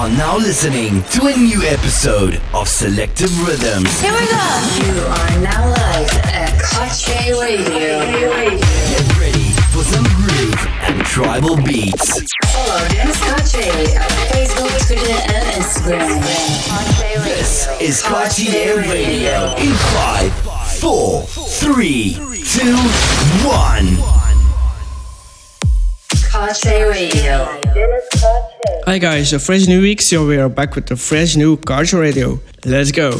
are now listening to a new episode of Selective Rhythms. Here we go. You are now live at Kache Radio. Get ready for some groove and tribal beats. Follow Dance Kache on Facebook, Twitter, and Instagram. This is Cartier Radio in 5, 4, 3, 2, 1. Cartier Radio. Hi guys, a fresh new week, so we are back with the fresh new Cartier Radio. Let's go.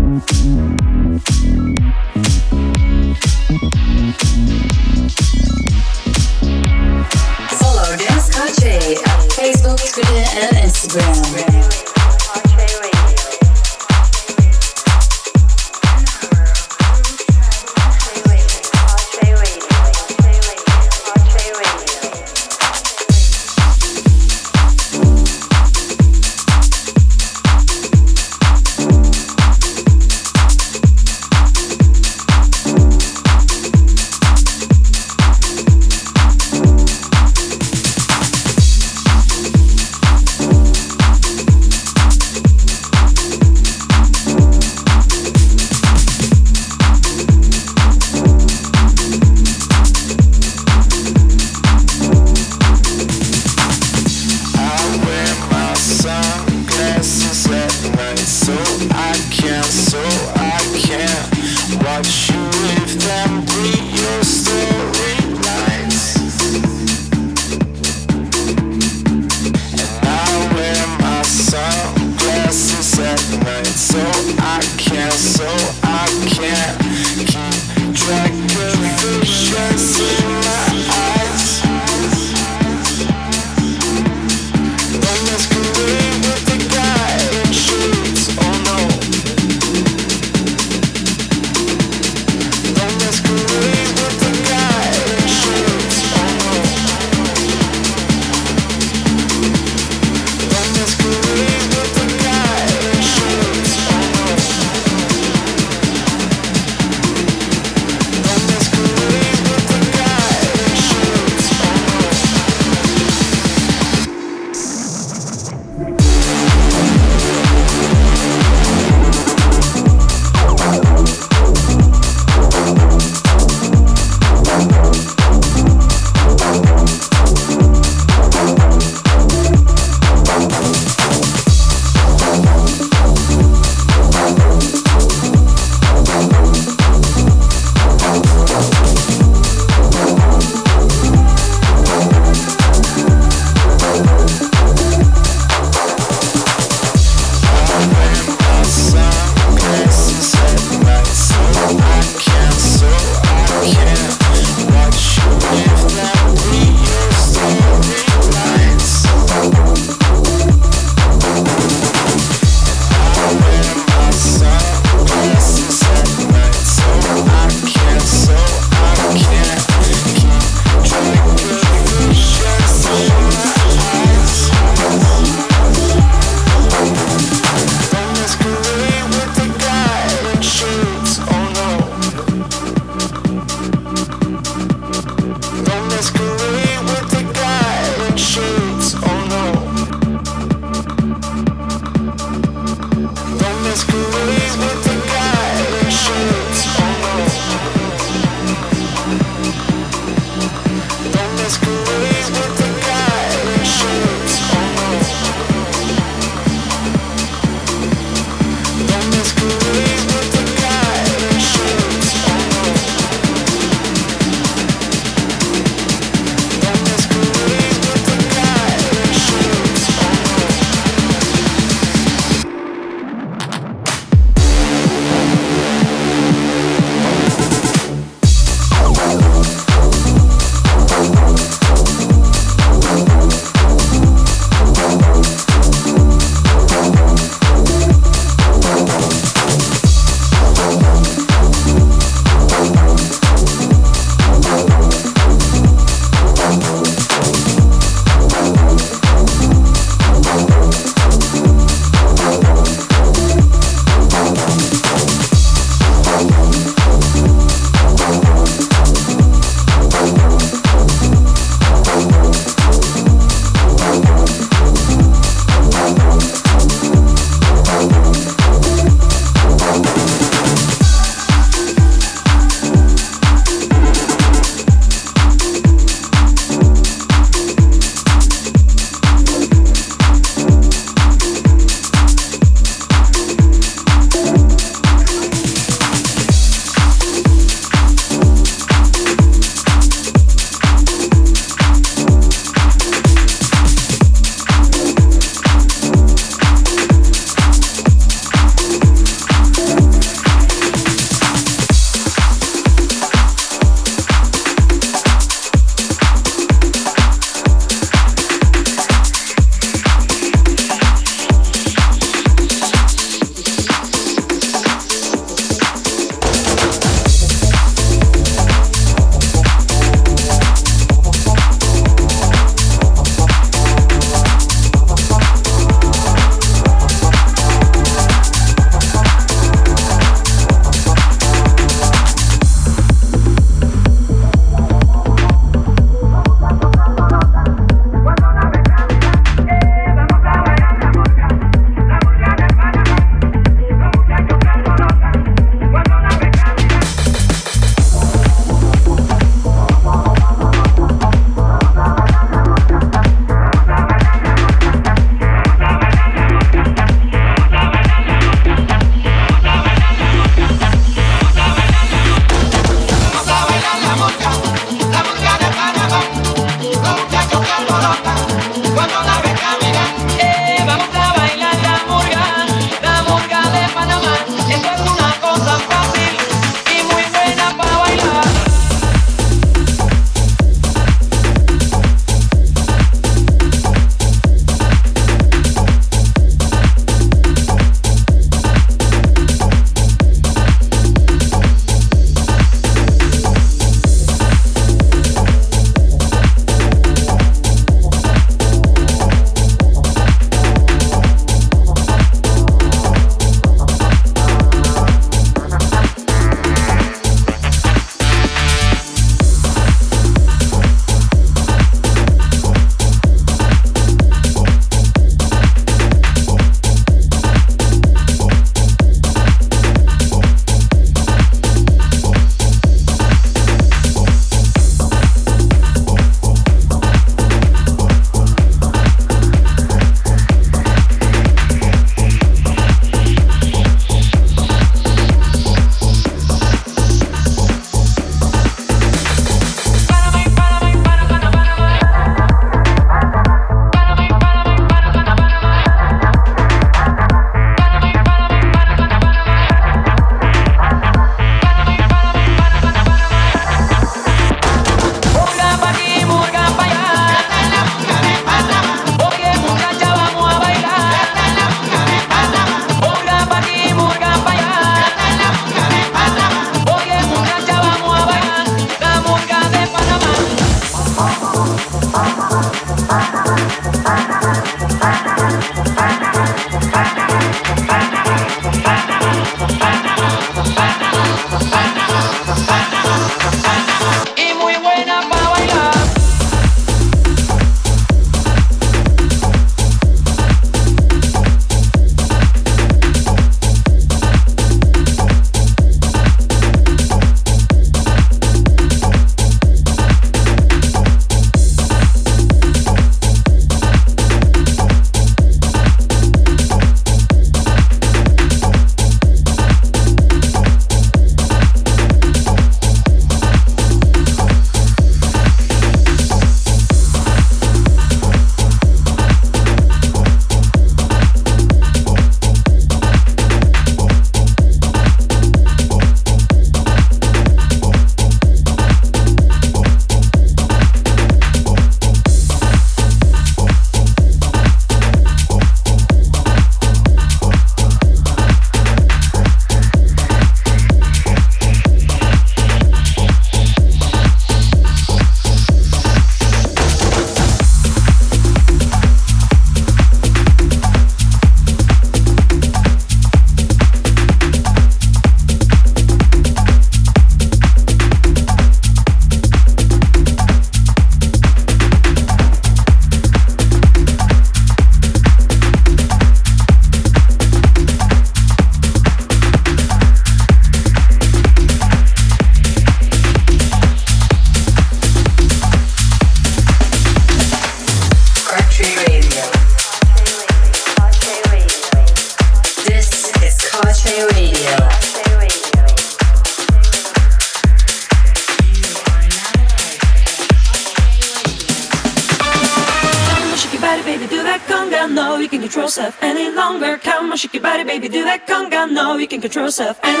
Control yourself any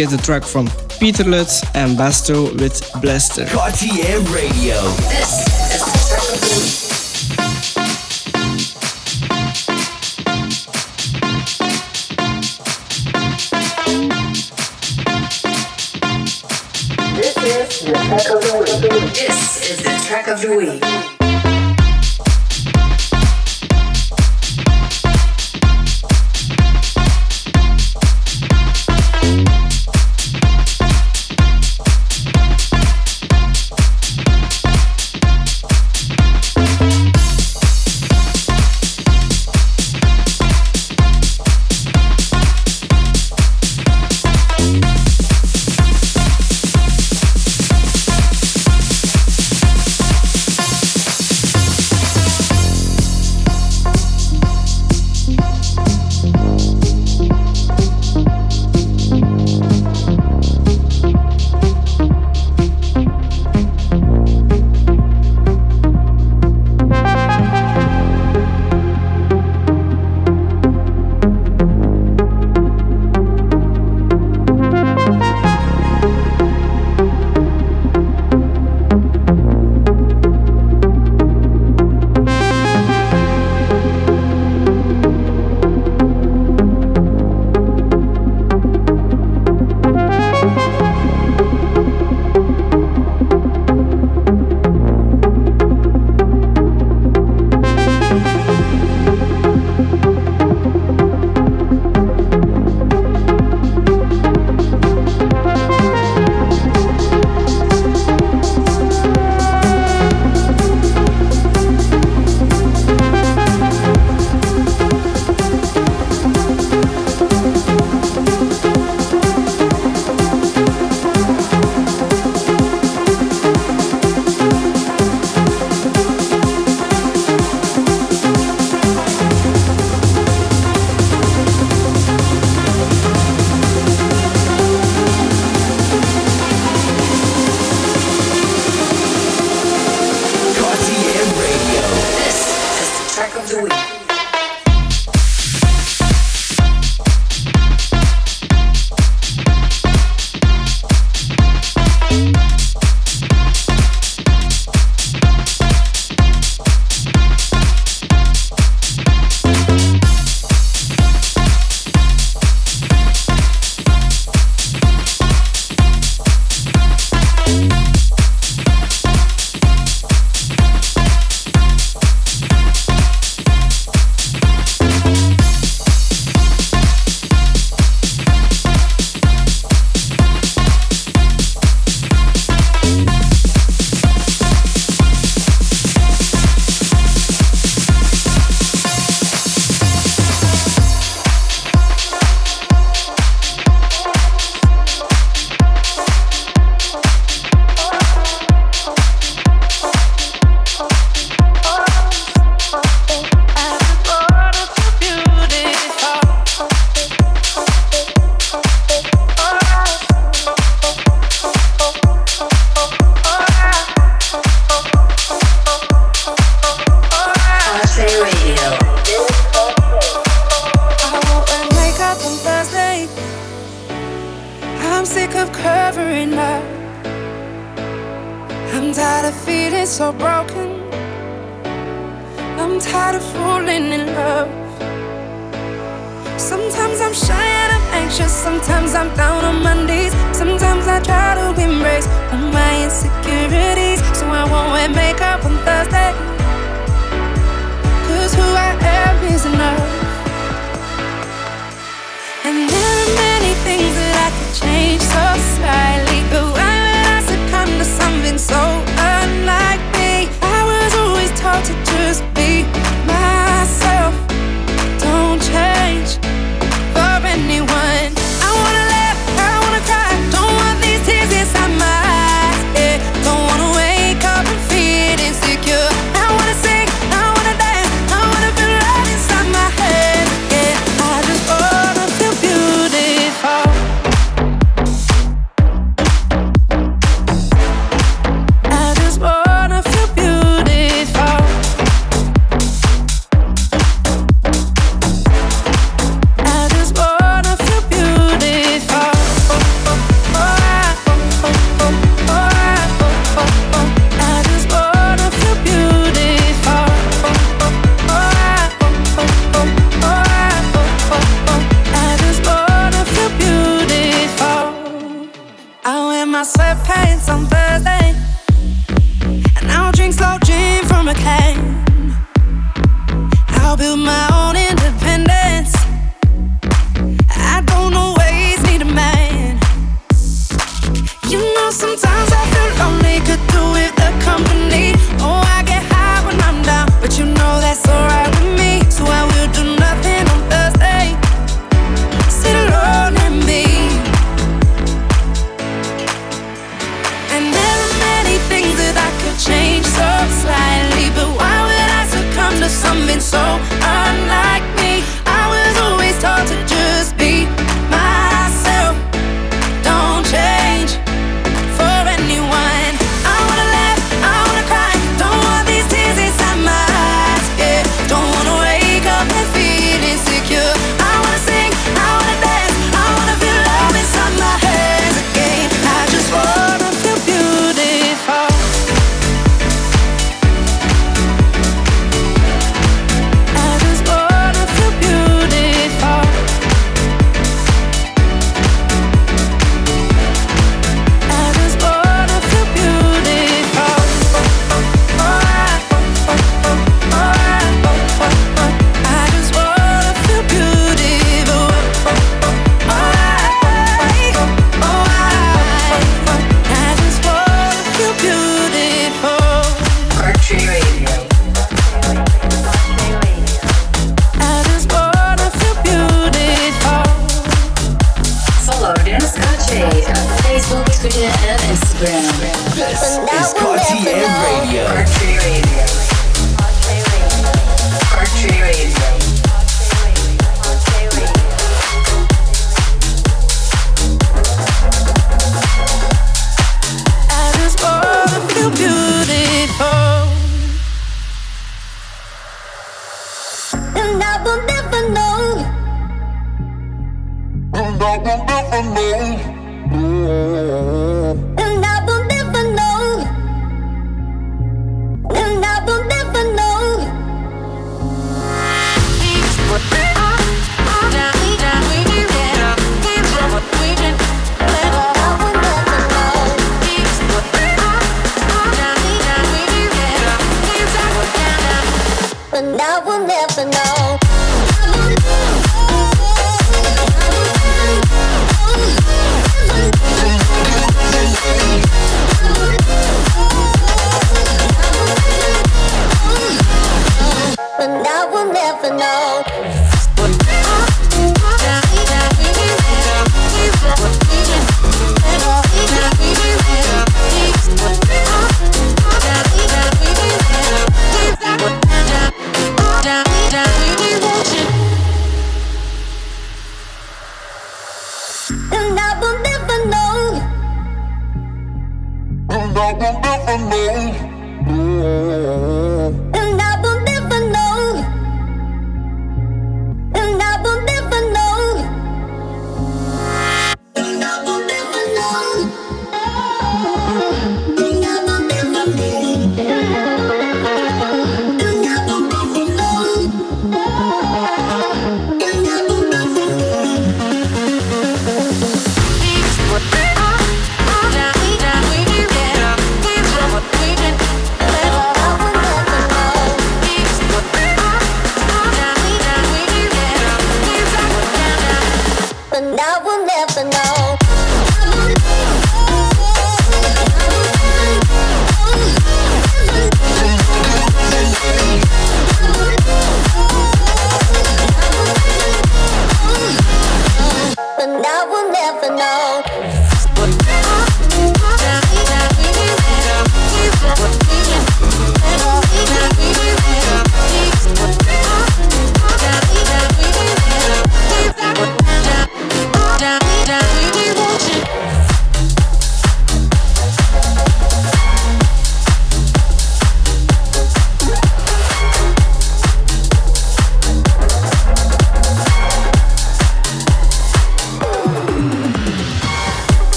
is a track from Peter Luts and Basto with Blaster. Cartier Radio. This is the track of the week.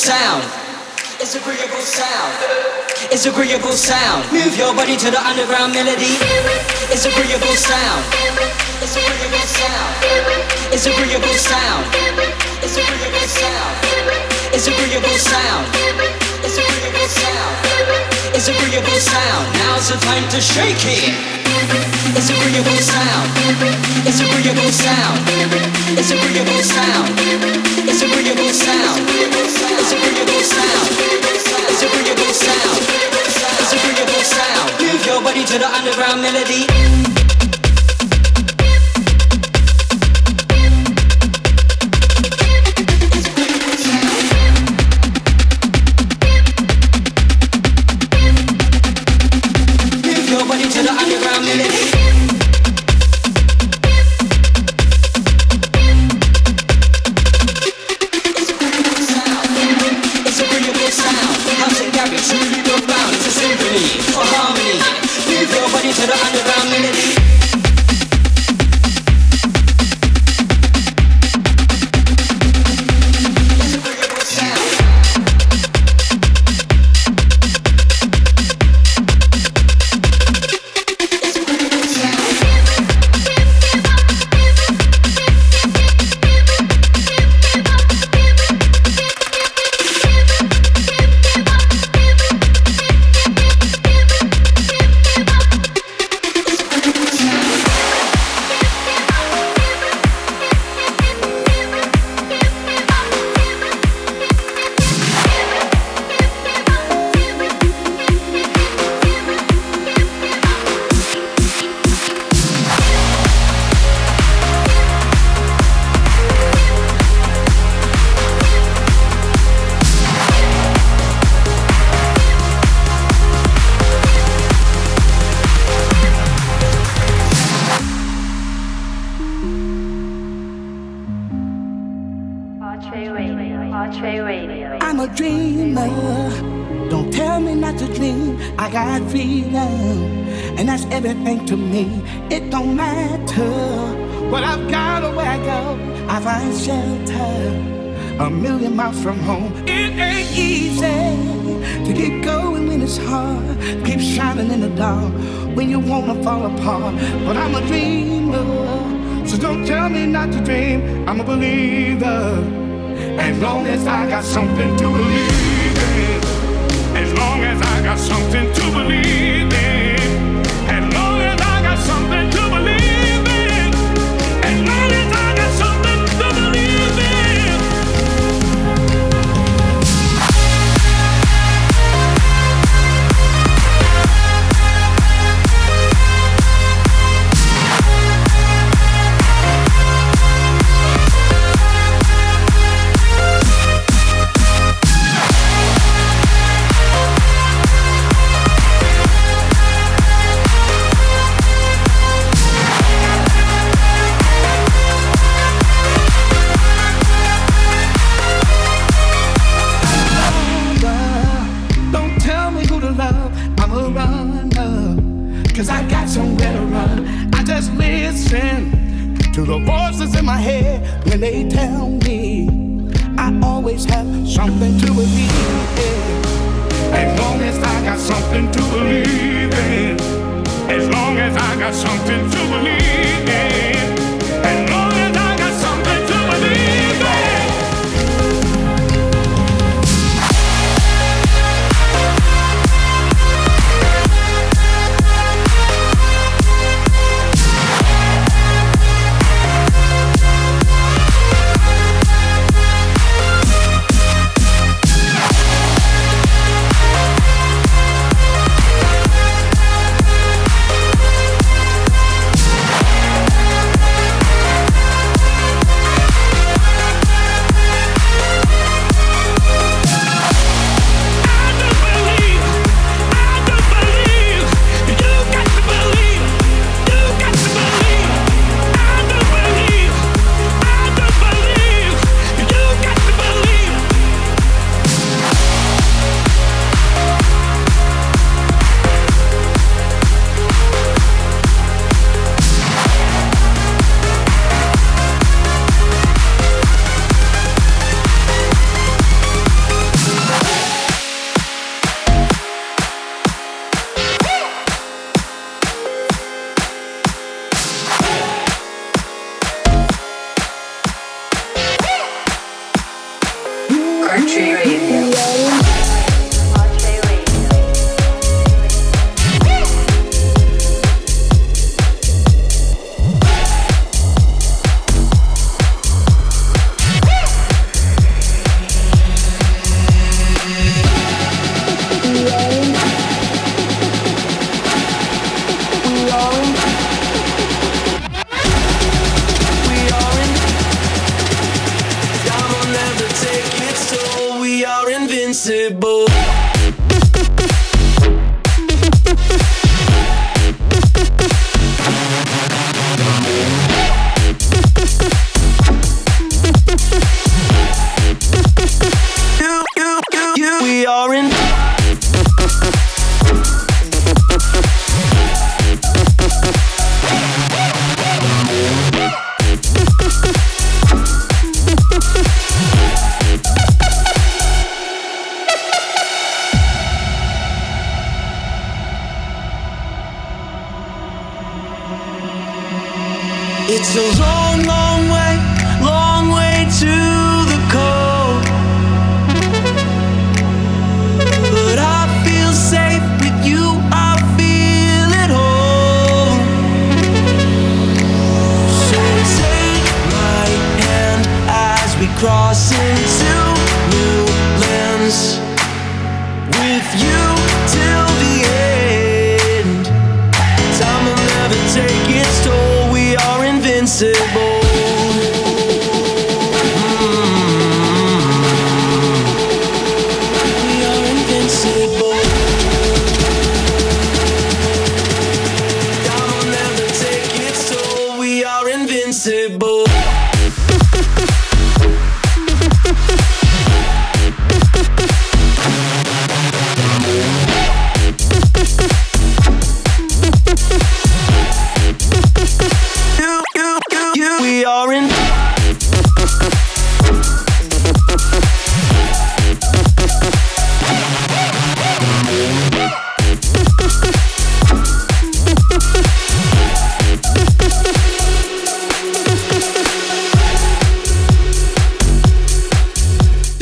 sound. It's agreeable sound. It's agreeable sound. Move your body to the underground melody. It's agreeable sound. It's agreeable sound. It's agreeable sound. It's agreeable sound. It's agreeable sound. It's agreeable sound. It's agreeable sound. Now's the time to shake it. It's agreeable sound. It's sound. It's sound. It's sound. It's sound. It's sound. It's sound. Move your body to the underground melody. Country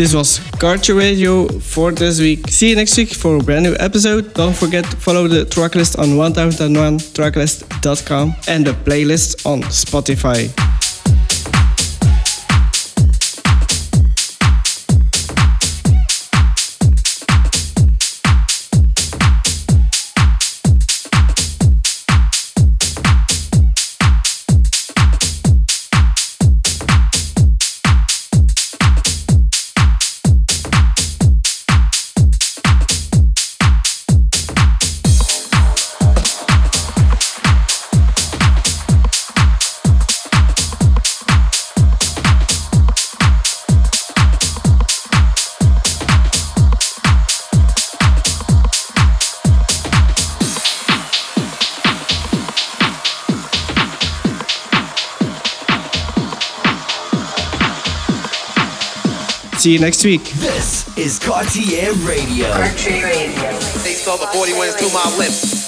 This was Culture Radio for this week. See you next week for a brand new episode. Don't forget to follow the tracklist on 1001tracklist.com and the playlist on Spotify. See you next week. This is Cartier Radio. Cartier Radio. They saw the 40 wins to my lips.